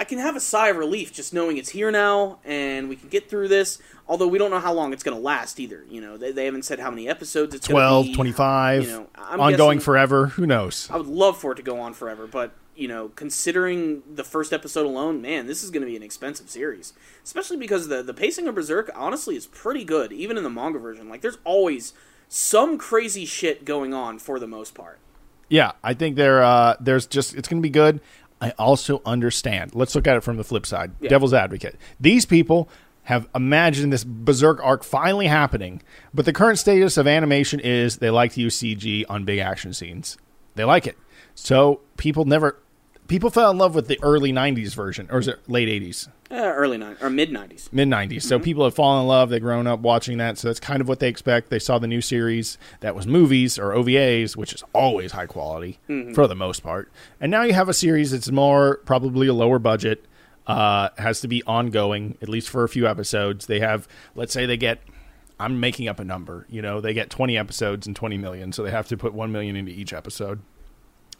I can have a sigh of relief just knowing it's here now and we can get through this. Although we don't know how long it's going to last either. You know, they, they haven't said how many episodes it's 12, be. 25, You know, ongoing guessing- forever. Who knows? I would love for it to go on forever, but you know, considering the first episode alone, man, this is going to be an expensive series. Especially because the the pacing of Berserk honestly is pretty good, even in the manga version. Like, there's always some crazy shit going on for the most part. Yeah, I think there. Uh, there's just it's going to be good. I also understand. Let's look at it from the flip side. Yeah. Devil's advocate. These people have imagined this berserk arc finally happening, but the current status of animation is they like to use CG on big action scenes. They like it. So people never people fell in love with the early 90s version or is it late 80s? Uh, early 90s or mid nineties. mid 90s. So people have fallen in love. They've grown up watching that. So that's kind of what they expect. They saw the new series that was movies or OVAs, which is always high quality for the most part. And now you have a series that's more probably a lower budget, uh, has to be ongoing, at least for a few episodes. They have, let's say they get. I'm making up a number, you know, they get 20 episodes and 20 million, so they have to put 1 million into each episode.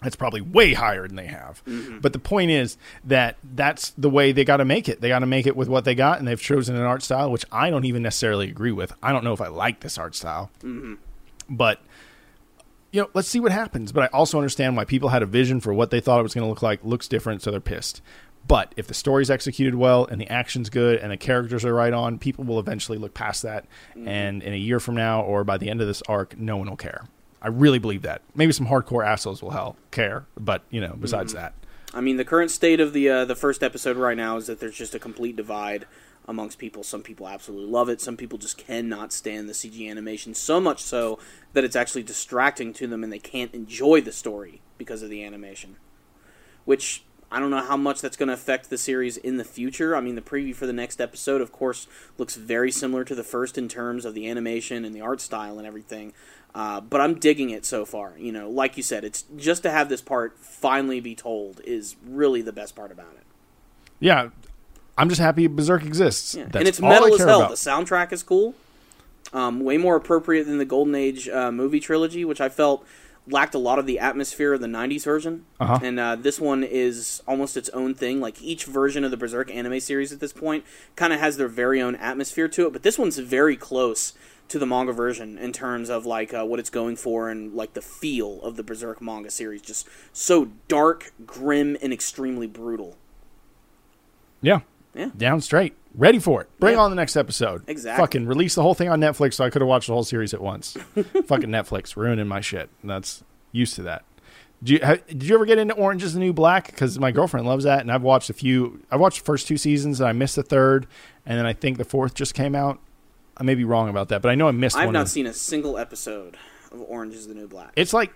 That's probably way higher than they have. Mm-hmm. But the point is that that's the way they got to make it. They got to make it with what they got, and they've chosen an art style which I don't even necessarily agree with. I don't know if I like this art style, mm-hmm. but you know, let's see what happens. But I also understand why people had a vision for what they thought it was going to look like. Looks different, so they're pissed. But if the story's executed well and the action's good and the characters are right on, people will eventually look past that. Mm-hmm. And in a year from now, or by the end of this arc, no one will care. I really believe that. Maybe some hardcore assholes will hell care, but you know, besides that, I mean, the current state of the uh, the first episode right now is that there's just a complete divide amongst people. Some people absolutely love it. Some people just cannot stand the CG animation so much so that it's actually distracting to them and they can't enjoy the story because of the animation. Which I don't know how much that's going to affect the series in the future. I mean, the preview for the next episode, of course, looks very similar to the first in terms of the animation and the art style and everything. Uh, but I'm digging it so far. You know, like you said, it's just to have this part finally be told is really the best part about it. yeah, I'm just happy Berserk exists. Yeah. And it's metal as hell. about. The soundtrack is cool. Um, way more appropriate than the Golden Age uh, movie trilogy, which I felt lacked a lot of the atmosphere of the '90s version, Uh-huh. and uh, this one is almost its own thing. Like each version of the Berserk anime series at this point kind of has their very own atmosphere to it, but this one's very close to the manga version in terms of like uh, what it's going for and like the feel of the Berserk manga series. Just so dark, grim, and extremely brutal. Yeah. Yeah. Down straight. Ready for it. Bring Yeah. on the next episode. Exactly. Fucking release the whole thing on Netflix so I could have watched the whole series at once. Fucking Netflix ruining my shit. That's used to that. You, ha, did you ever get into Orange is the New Black? Because my girlfriend loves that, and I've watched a few. I watched the first two seasons, and I missed the third, and then I think the fourth just came out. I may be wrong about that, but I know I missed I've not of seen a single episode of Orange Is the New Black. It's like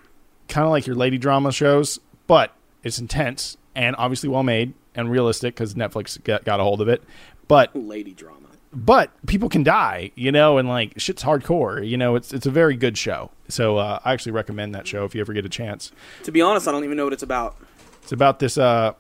kind of like your lady drama shows, but it's intense and obviously well made and realistic because Netflix got, got a hold of it. But Lady drama. but people can die, you know, and like shit's hardcore. You know, it's it's a very good show. So uh, I actually recommend that show if you ever get a chance. To be honest, I don't even know what it's about. It's about this uh,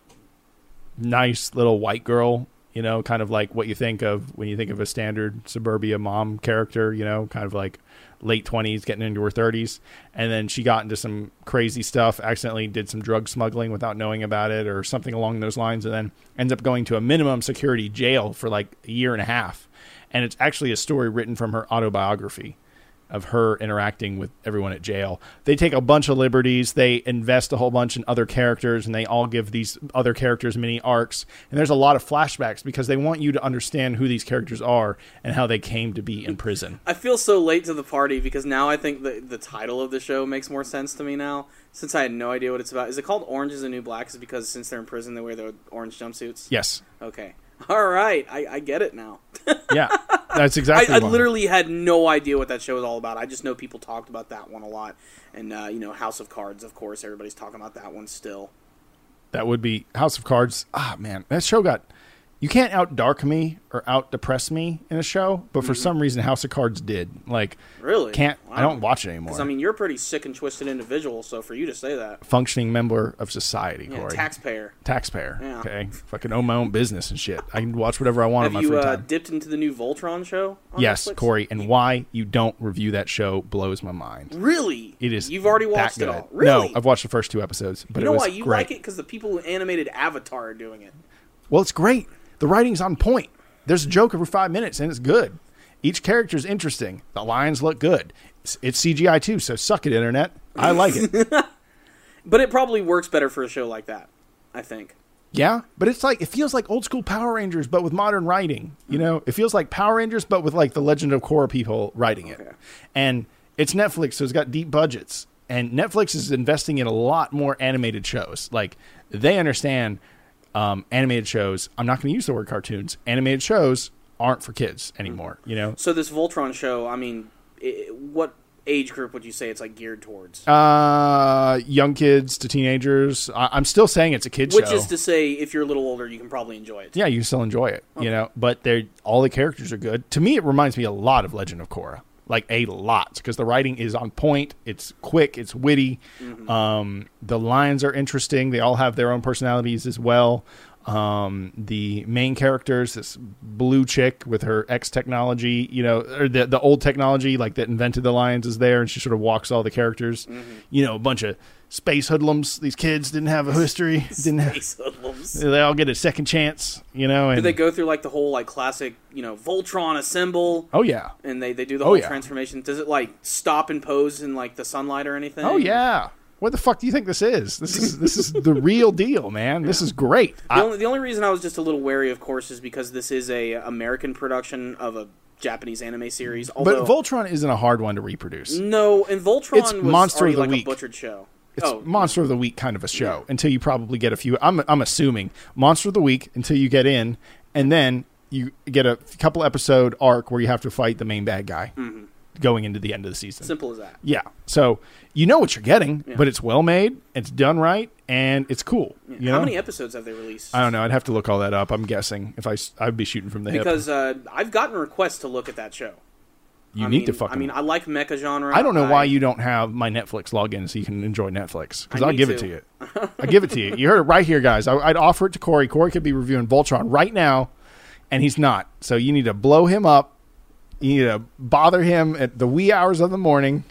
nice little white girl, you know, kind of like what you think of when you think of a standard suburbia mom character, you know, kind of like late 20s, getting into her 30s. And then she got into some crazy stuff, accidentally did some drug smuggling without knowing about it or something along those lines, and then ends up going to a minimum security jail for like a year and a half. And it's actually a story written from her autobiography of her interacting with everyone at jail. They take a bunch of liberties. They invest a whole bunch in other characters, and they all give these other characters mini arcs. And there's a lot of flashbacks because they want you to understand who these characters are and how they came to be in prison. I feel so late to the party because now I think the the title of the show makes more sense to me now. Since I had no idea what it's about. Is it called Orange is the New Black? Is it because since they're in prison they wear the orange jumpsuits? Yes. Okay. All right. I, I get it now. Yeah. That's exactly. I why. literally had no idea what that show was all about. I just know people talked about that one a lot, and uh, you know House of Cards, of course. Everybody's talking about that one still. that would be House of Cards. Ah, man, that show got. You can't out dark me or out depress me in a show, but for some reason, House of Cards did. Like, Really? can't I don't watch it anymore. I mean, you're a pretty sick and twisted individual, so for you to say that, functioning member of society, yeah, Corey. taxpayer. taxpayer. Yeah. Okay, fucking own my own business and shit. I can watch whatever I want Have on my you free uh, time. dipped into the new Voltron show? yes, Netflix? Corey, and why you don't review that show blows my mind. Really? It is. You've already watched it all. Really? No, I've watched the first two episodes, but you know it was why you great. like it? Because the people who animated Avatar are doing it. Well, it's great. The writing's on point. There's a joke every five minutes, and it's good. Each character's interesting. The lines look good. It's, it's CGI too, so suck it, internet. I like it. But it probably works better for a show like that. I think. Yeah, but it's like it feels like old school Power Rangers, but with modern writing. You know, it feels like Power Rangers, but with like the Legend of Korra people writing it. Okay. And it's Netflix, so it's got deep budgets, and Netflix is investing in a lot more animated shows. Like they understand um, animated shows. I'm not going to use the word cartoons. Animated shows aren't for kids anymore. You know, So this Voltron show, I mean, i what age group would you say it's like geared towards? uh, young kids to teenagers. I- I'm still saying it's a kids Which show. Which is to say, if you're a little older, you can probably enjoy it. yeah, you still enjoy it, you know. But they're all the characters are good. To me, it reminds me a lot of Legend of Korra, like a lot, because the writing is on point. It's quick. It's witty. Um, the lines are interesting. They all have their own personalities as well. Um, the main characters, this blue chick with her X technology, you know, or the the old technology like that invented the lions is there, and she sort of walks all the characters. You know, a bunch of space hoodlums. These kids didn't have a history. Didn't have, hoodlums. they all get a second chance, you know. And Do they go through like the whole like classic, you know, Voltron assemble, oh yeah, and they they do the Oh, whole yeah. transformation? Does it like stop and pose in like the sunlight or anything? oh yeah. What the fuck do you think this is? This is this is the real deal, man. This is great. The I- only, the only reason I was just a little wary, of course, is because this is a American production of a Japanese anime series. but Voltron isn't a hard one to reproduce. no, and Voltron It's was Monster of the like Week. a butchered show. It's oh, Monster of the Week kind of a show until you probably get a few. I'm I'm assuming Monster of the Week until you get in, and then you get a couple episode arc where you have to fight the main bad guy mm-hmm. Going into the end of the season. simple as that. Yeah, so you know what you're getting, Yeah. but it's well made, it's done right, and it's cool. You How many episodes have they released? I don't know. I'd have to look all that up. I'm guessing if I I'd be shooting from the hip. because uh, I've gotten requests to look at that show. You I need mean, to fucking. I mean, I like mecha genre. I don't know why you don't have my Netflix login so you can enjoy Netflix because I I'll give it to. to you. I give it to you. You heard it right here, guys. I, I'd offer it to Corey. Corey could be reviewing Voltron right now, and he's not. So you need to blow him up. You need to bother him at the wee hours of the morning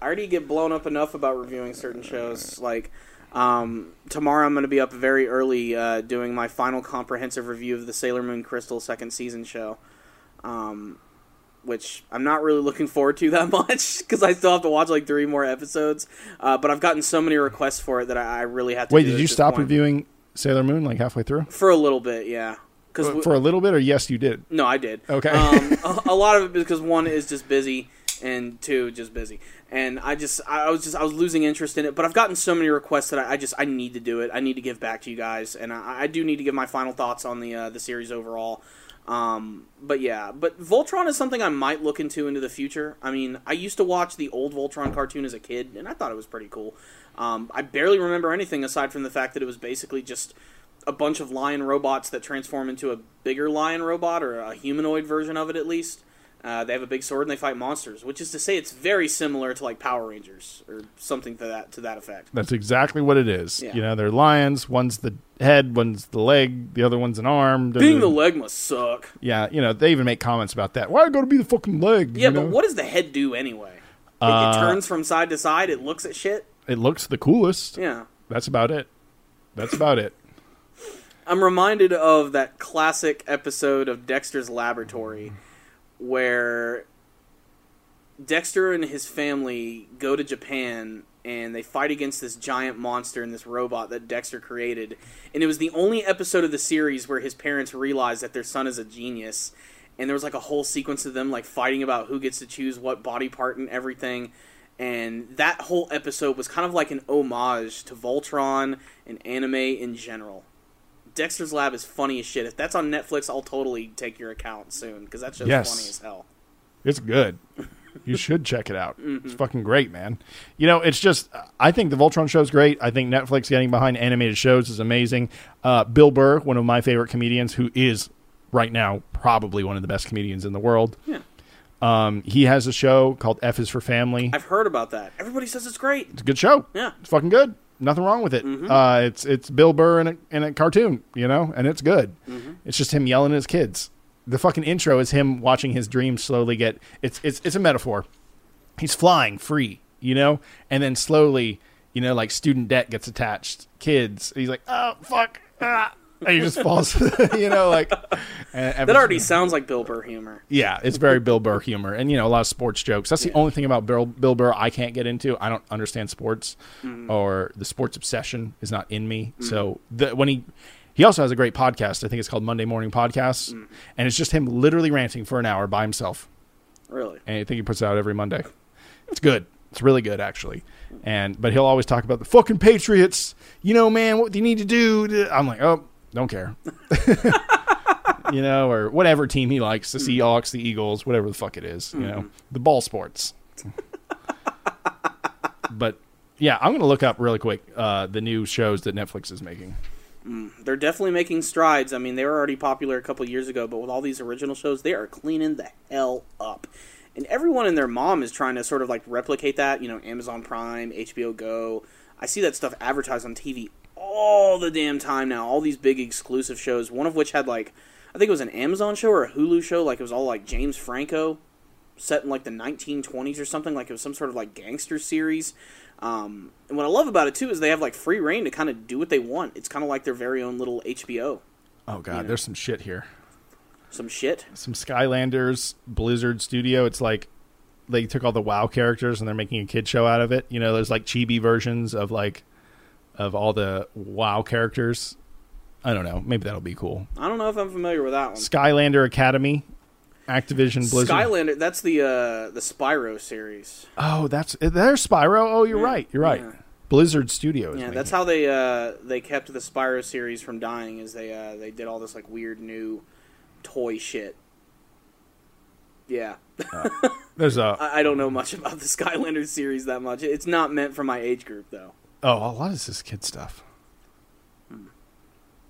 I already get blown up enough about reviewing certain shows. Like um, tomorrow, I'm going to be up very early uh, doing my final comprehensive review of the Sailor Moon Crystal second season show. Um, which I'm not really looking forward to that much because I still have to watch like three more episodes. Uh, but I've gotten so many requests for it that I, I really have to. Wait, did you stop point. reviewing Sailor Moon like halfway through? for a little bit? Yeah, because For a little bit, or yes, you did. no, I did. Okay. Um, a, a lot of it because one is just busy, and two just busy, and I just I was just I was losing interest in it. But I've gotten so many requests that I, I just I need to do it. I need to give back to you guys, and I, I do need to give my final thoughts on the uh, the series overall. Um, but yeah, but Voltron is something I might look into into the future. I mean, I used to watch the old Voltron cartoon as a kid, and I thought it was pretty cool. Um, I barely remember anything aside from the fact that it was basically just a bunch of lion robots that transform into a bigger lion robot or a humanoid version of it at least. Uh, they have a big sword and they fight monsters, which is to say it's very similar to like Power Rangers or something to that to that effect. That's exactly what it is. Yeah. You know, they're lions. One's the head, one's the leg, the other one's an arm. Being the leg must suck. yeah, you know, they even make comments about that. Why got to be the fucking leg? Yeah, but know? what does the head do anyway? It, Uh, it turns from side to side. It looks at shit. It looks the coolest. Yeah. That's about it. That's about it. I'm reminded of that classic episode of Dexter's Laboratory where Dexter and his family go to Japan and they fight against this giant monster and this robot that Dexter created. And it was the only episode of the series where his parents realized that their son is a genius. And there was like a whole sequence of them like fighting about who gets to choose what body part and everything. And that whole episode was kind of like an homage to Voltron and anime in general. Dexter's Lab is funny as shit. If that's on Netflix, I'll totally take your account soon because that show's Yes. funny as hell. It's good. You should check it out. Mm-hmm. It's fucking great, man. You know, it's just I think the Voltron show's great. I think Netflix getting behind animated shows is amazing. Uh, Bill Burr, one of my favorite comedians, who is right now probably one of the best comedians in the world. Yeah. Um, he has a show called F is for Family. I've heard about that. Everybody says it's great. It's a good show. Yeah. It's fucking good. Nothing wrong with it. Uh, it's it's Bill Burr in a, in a cartoon, you know, and it's good. It's just him yelling at his kids. The fucking intro is him watching his dreams slowly get. It's it's it's a metaphor. He's flying free, you know, and then slowly, you know, like student debt gets attached. Kids, he's like, oh fuck, ah. And he just falls, you know, like. And, That already sounds like Bill Burr humor. yeah, it's very Bill Burr humor, and you know a lot of sports jokes. That's the only thing about Bill, Bill Burr I can't get into. I don't understand sports, mm. or the sports obsession is not in me. Mm. So the, when he he also has a great podcast. I think it's called Monday Morning Podcasts, mm. and it's just him literally ranting for an hour by himself. Really. And I think he puts it out every Monday. It's good. It's really good actually. And but he'll always talk about the fucking Patriots. You know, man, what do you need to do? I'm like, oh, don't care. you know, or whatever team he likes, the Seahawks, the Eagles, whatever the fuck it is, you know, the ball sports. but yeah, I'm going to look up really quick uh, the new shows that Netflix is making. They're definitely making strides. I mean, they were already popular a couple years ago, but with all these original shows, they are cleaning the hell up. And everyone and their mom is trying to sort of like replicate that. You know, Amazon Prime, HBO Go. I see that stuff advertised on TV all the damn time now. All these big exclusive shows, one of which had like, I think it was an Amazon show or a Hulu show. Like it was all like James Franco, set in like the 1920s or something. Like it was some sort of like gangster series. Um, and what I love about it too is they have like free reign to kind of do what they want. It's kind of like their very own little HBO. Oh god, there's some shit here. Some shit. Some Skylanders Blizzard Studio. It's like they took all the WoW characters and they're making a kid show out of it. You know, there's like chibi versions of like of all the WoW characters. I don't know. Maybe that'll be cool. I don't know if I'm familiar with that one. Skylander Academy, Activision Blizzard. Skylander. That's the uh, the Spyro series. Oh, that's there's Spyro. Oh, you're Yeah. right. You're right. Yeah. Blizzard Studios. Yeah, that's it. how they uh, they kept the Spyro series from dying. Is they uh, they did all this like weird new toy shit. Yeah, There's a I, I don't know much about the Skylander series that much. It's not meant for my age group though. Oh, a lot of this is kid stuff.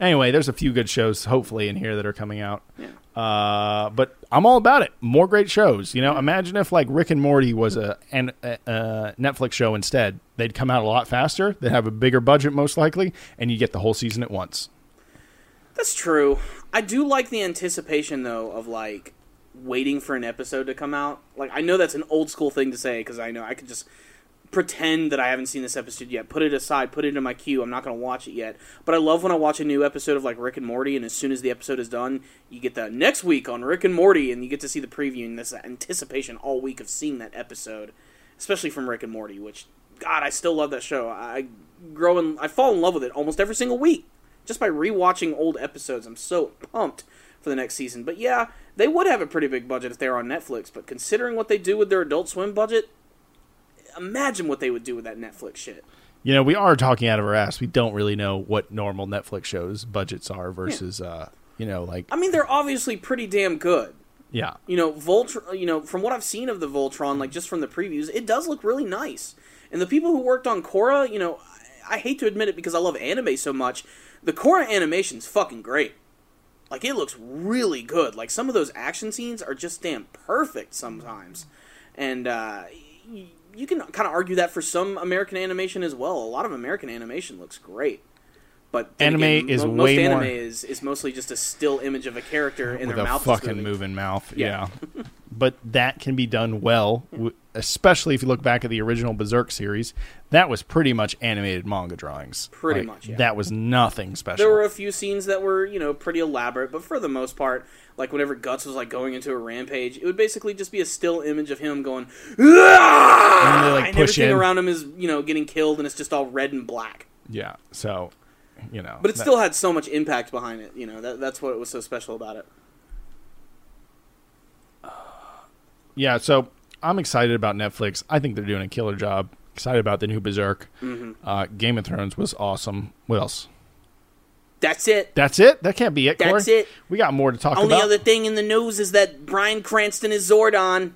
Anyway, there's a few good shows hopefully in here that are coming out. Yeah. Uh, but I'm all about it. More great shows. You know, imagine if like Rick and Morty was a an a, a Netflix show instead. They'd come out a lot faster. They'd have a bigger budget most likely, and you get the whole season at once. That's true. I do like the anticipation though of like waiting for an episode to come out. Like I know that's an old school thing to say because I know I could just pretend that I haven't seen this episode yet. Put it aside. Put it in my queue. I'm not going to watch it yet. But I love when I watch a new episode of like Rick and Morty, and as soon as the episode is done, you get the next week on Rick and Morty, and you get to see the preview and this anticipation all week of seeing that episode, especially from Rick and Morty. Which God, I still love that show. I grow and I fall in love with it almost every single week just by rewatching old episodes. I'm so pumped for the next season. But yeah, they would have a pretty big budget if they were on Netflix. But considering what they do with their Adult Swim budget, imagine what they would do with that Netflix shit. You know, we are talking out of our ass. We don't really know what normal Netflix shows budgets are versus, uh, you know, like I mean, they're obviously pretty damn good. yeah, You know, Voltron. You know, from what I've seen of the Voltron, like just from the previews, it does look really nice. And the people who worked on Korra, you know, I, I hate to admit it because I love anime so much. The Korra animation's fucking great. Like it looks really good. Like some of those action scenes are just damn perfect sometimes, and uh, you can kind of argue that for some American animation as well. A lot of American animation looks great. But Anime again, is mo- way most anime more- is, is mostly just a still image of a character in with their a mouth. fucking moving. mouth. Yeah. Yeah. but that can be done well, w- especially if you look back at the original Berserk series. That was pretty much animated manga drawings. Pretty Like, much, yeah. That was nothing special. There were a few scenes that were, you know, pretty elaborate, but for the most part, like whenever Guts was like going into a rampage, it would basically just be a still image of him going, "Ah!" And like, and everything in. around him is, you know, getting killed, and it's just all red and black. yeah. So, you know. But it that- still had so much impact behind it. You know, that, that's what was so special about it. Yeah, so I'm excited about Netflix. I think they're doing a killer job. Excited about the new Berserk. Mm-hmm. Uh, Game of Thrones was awesome. What else? That's it. That's it. That can't be it. Corey. That's it. We got more to talk about. Only other thing in the news is that Bryan Cranston is Zordon.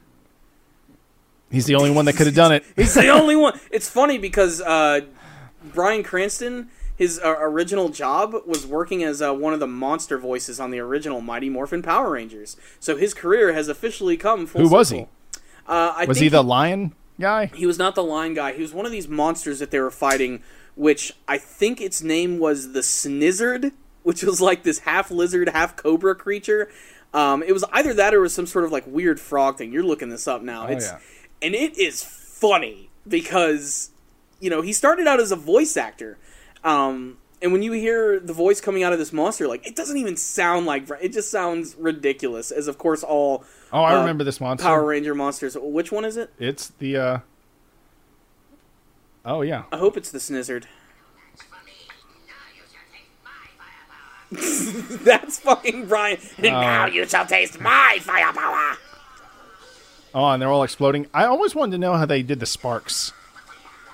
He's the only one that could have done it. He's the only one. It's funny because uh, Bryan Cranston, his uh, original job was working as uh, one of the monster voices on the original Mighty Morphin Power Rangers. So his career has officially come full Who was circle. he? Uh, I Was he the lion guy? he was not the lion guy. He was one of these monsters that they were fighting, which I think its name was the Snizard, which was like this half lizard, half cobra creature. Um, it was either that or it was some sort of like weird frog thing. You're looking this up now. it's yeah. and it is funny because you know he started out as a voice actor. Um, and when you hear the voice coming out of this monster, like it doesn't even sound like it just sounds ridiculous. As of course all Oh, I uh, remember this monster. Power Ranger monsters. Which one is it? It's the. uh Oh yeah. I hope it's the Snizard. That's fucking Bryan. And now you shall taste my firepower. Oh, and they're all exploding. I always wanted to know how they did the sparks.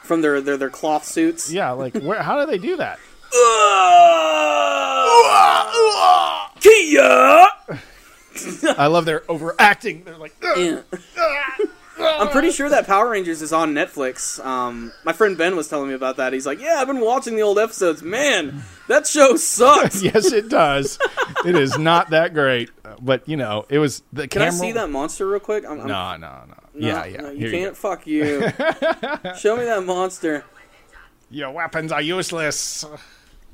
From their their, their cloth suits. Yeah, like where? How do they do that? Kia! I love their overacting. They're like, Yeah. I'm pretty sure that Power Rangers is on Netflix. Um, my friend Ben was telling me about that. He's like, "Yeah, I've been watching the old episodes. Man, that show sucks." yes, it does. it is not that great, but you know, it was the Can I see that monster real quick? I'm, I'm- No, no, no. No, yeah, yeah. no, you you can't. Fuck you. Show me that monster. Your weapons are useless.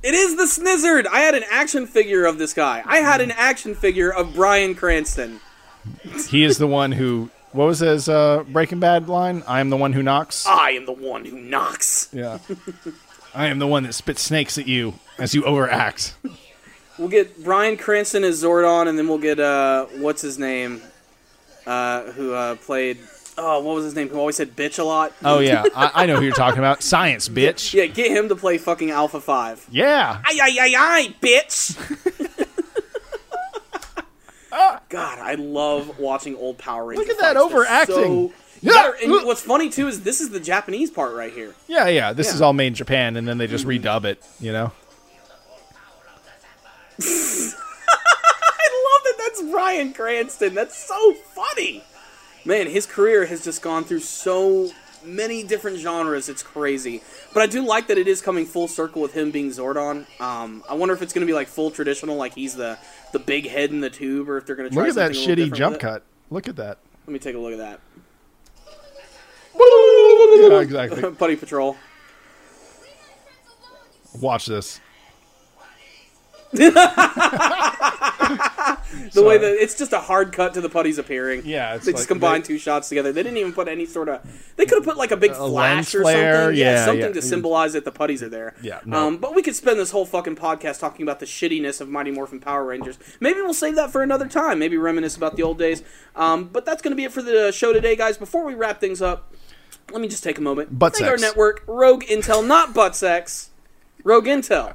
It is the Snizard. I had an action figure of this guy. I had an action figure of Bryan Cranston. He is the one who. What was his uh, Breaking Bad line? I am the one who knocks. I am the one who knocks. Yeah. I am the one that spits snakes at you as you overact. We'll get Bryan Cranston as Zordon, and then we'll get uh, what's his name, uh, who uh, played. Oh, what was his name? Who always said bitch a lot. Oh yeah, I, I know who you're talking about. Science, bitch. Yeah, get him to play fucking Alpha Five. Yeah. Ay ay ay ay, bitch. God, I love watching old Power Rangers. Look at that overacting. So, Yeah. Yeah, and what's funny too is this is the Japanese part right here. Yeah, yeah. This is all made in Japan, and then they just mm-hmm. redub it. You know. I love that that's Bryan Cranston. That's so funny. Man, his career has just gone through so many different genres. It's crazy. But I do like that it is coming full circle with him being Zordon. Um, I wonder if it's going to be like full traditional, like he's the the big head in the tube, or if they're going to try Look at that something a little shitty jump cut. Look at that. Let me take a look at that. Yeah, exactly. Putty Patrol. Watch this. The way that it's just a hard cut to the putties appearing. Yeah, it's they just like combined they- two shots together. They didn't even put any sort of. They could have put like a big A flash or flare, something. yeah, something yeah. to symbolize that the putties are there. Yeah, no. Um, but we could spend this whole fucking podcast talking about the shittiness of Mighty Morphin Power Rangers. Maybe we'll save that for another time. Maybe reminisce about the old days. Um, but that's going to be it for the show today, guys. Before we wrap things up, let me just take a moment. Butt Thank our network, Rogue Intel, not butt sex. Rogue Intel.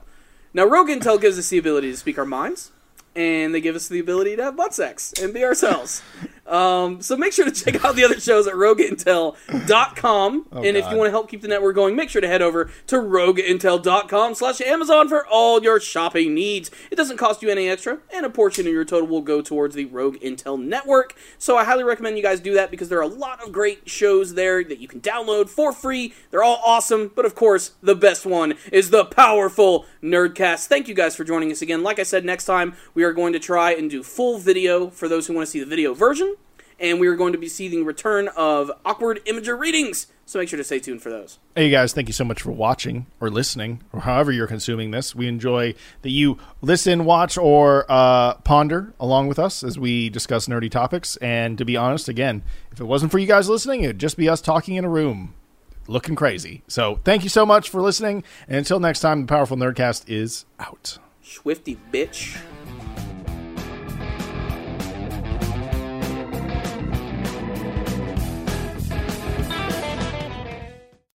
Now, Rogue Intel gives us the ability to speak our minds, and they give us the ability to have butt sex and be ourselves. um, so make sure to check out the other shows at rogueintel.com. and if you want to help keep the network going, make sure to head over to rogueintel.com slash Amazon for all your shopping needs. It doesn't cost you any extra, and a portion of your total will go towards the Rogue Intel network. So I highly recommend you guys do that because there are a lot of great shows there that you can download for free. They're all awesome, but of course, the best one is the powerful Nerdcast. Thank you guys for joining us again. Like I said, next time we are going to try and do full video for those who want to see the video version and we are going to be seeing the return of awkward imager readings. So make sure to stay tuned for those. Hey guys, thank you so much for watching or listening or however you're consuming this. We enjoy that you listen, watch, or uh, ponder along with us as we discuss nerdy topics. And to be honest, again, if it wasn't for you guys listening, it'd just be us talking in a room looking crazy. So thank you so much for listening. And until next time, the Powerful Nerdcast is out. Swifty bitch.